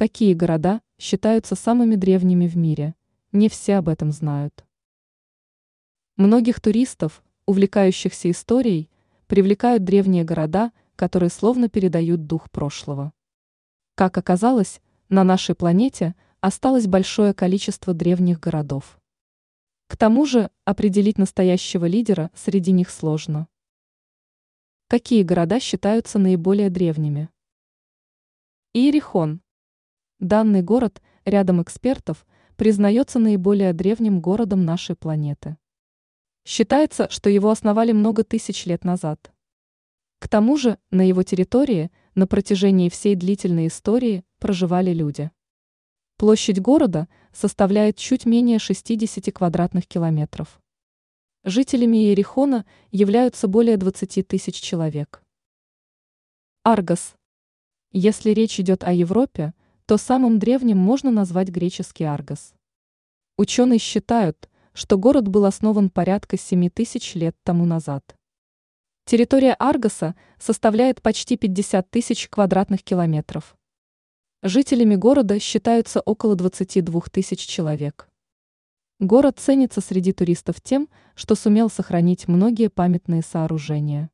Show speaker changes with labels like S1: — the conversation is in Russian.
S1: Какие города считаются самыми древними в мире? Не все об этом знают. Многих туристов, увлекающихся историей, привлекают древние города, которые словно передают дух прошлого. Как оказалось, на нашей планете осталось большое количество древних городов. К тому же определить настоящего лидера среди них сложно. Какие города считаются наиболее древними? Иерихон. Данный город рядом экспертов признается наиболее древним городом нашей планеты. Считается, что его основали много тысяч лет назад. К тому же на его территории на протяжении всей длительной истории проживали люди. Площадь города составляет чуть менее 60 квадратных километров. Жителями Иерихона являются более 20 тысяч человек. Аргос. Если речь идет о Европе, то самым древним можно назвать греческий Аргос. Ученые считают, что город был основан порядка 7 тысяч лет тому назад. Территория Аргоса составляет почти 50 тысяч квадратных километров. Жителями города считаются около 22 тысяч человек. Город ценится среди туристов тем, что сумел сохранить многие памятные сооружения.